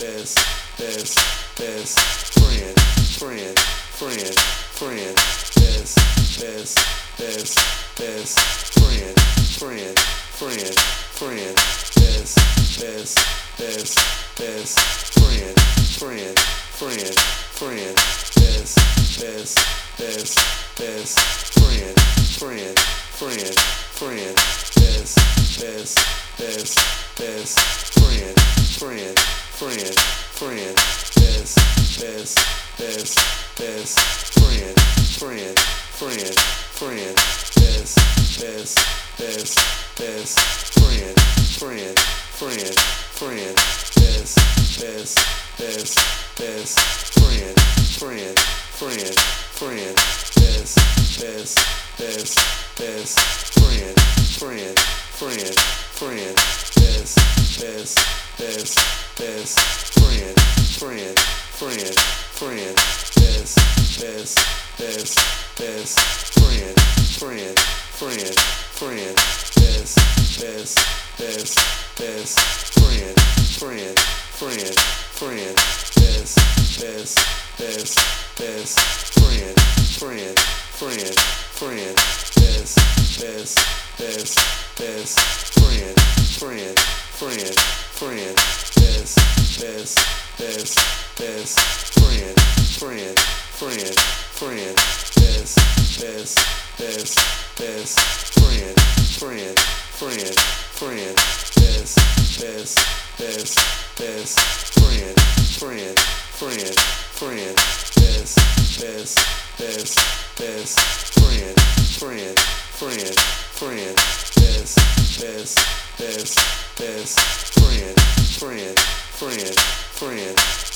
best, best, best friend, friend, friend, friend, best, best, best, best friend, friend, friend, friend, best, best, best, best friend, friend, friend, friend, best, best, best, best friend, friend, friend, friend, best, best, best, best friend, friend, friend, friend, best, best, best, best friend, friend, friend, friend, best, best, best, best friend, friend, friend, friend, best, best, best, best friend, friend, friend, friend, best, best, best, best friend, friend, friend, friend, best, best, best, best friend, friend, friend, friend, best, best, best, best friend, friend, friend, friend, best, best, best, best friend, friend, friend, friend, best, best, best, best friend, friend, friend, friend, best, best, best, best friend, friend, friend, friend, best, best, best, best friend, friend, friend, friend, best, best, best, best friend, friend, friend, friend, best, best, best, best friend, friend, friend, friend, best, best, best, best friend, friend, friend, friend, best, best, best, best friend, friend, friend, friend,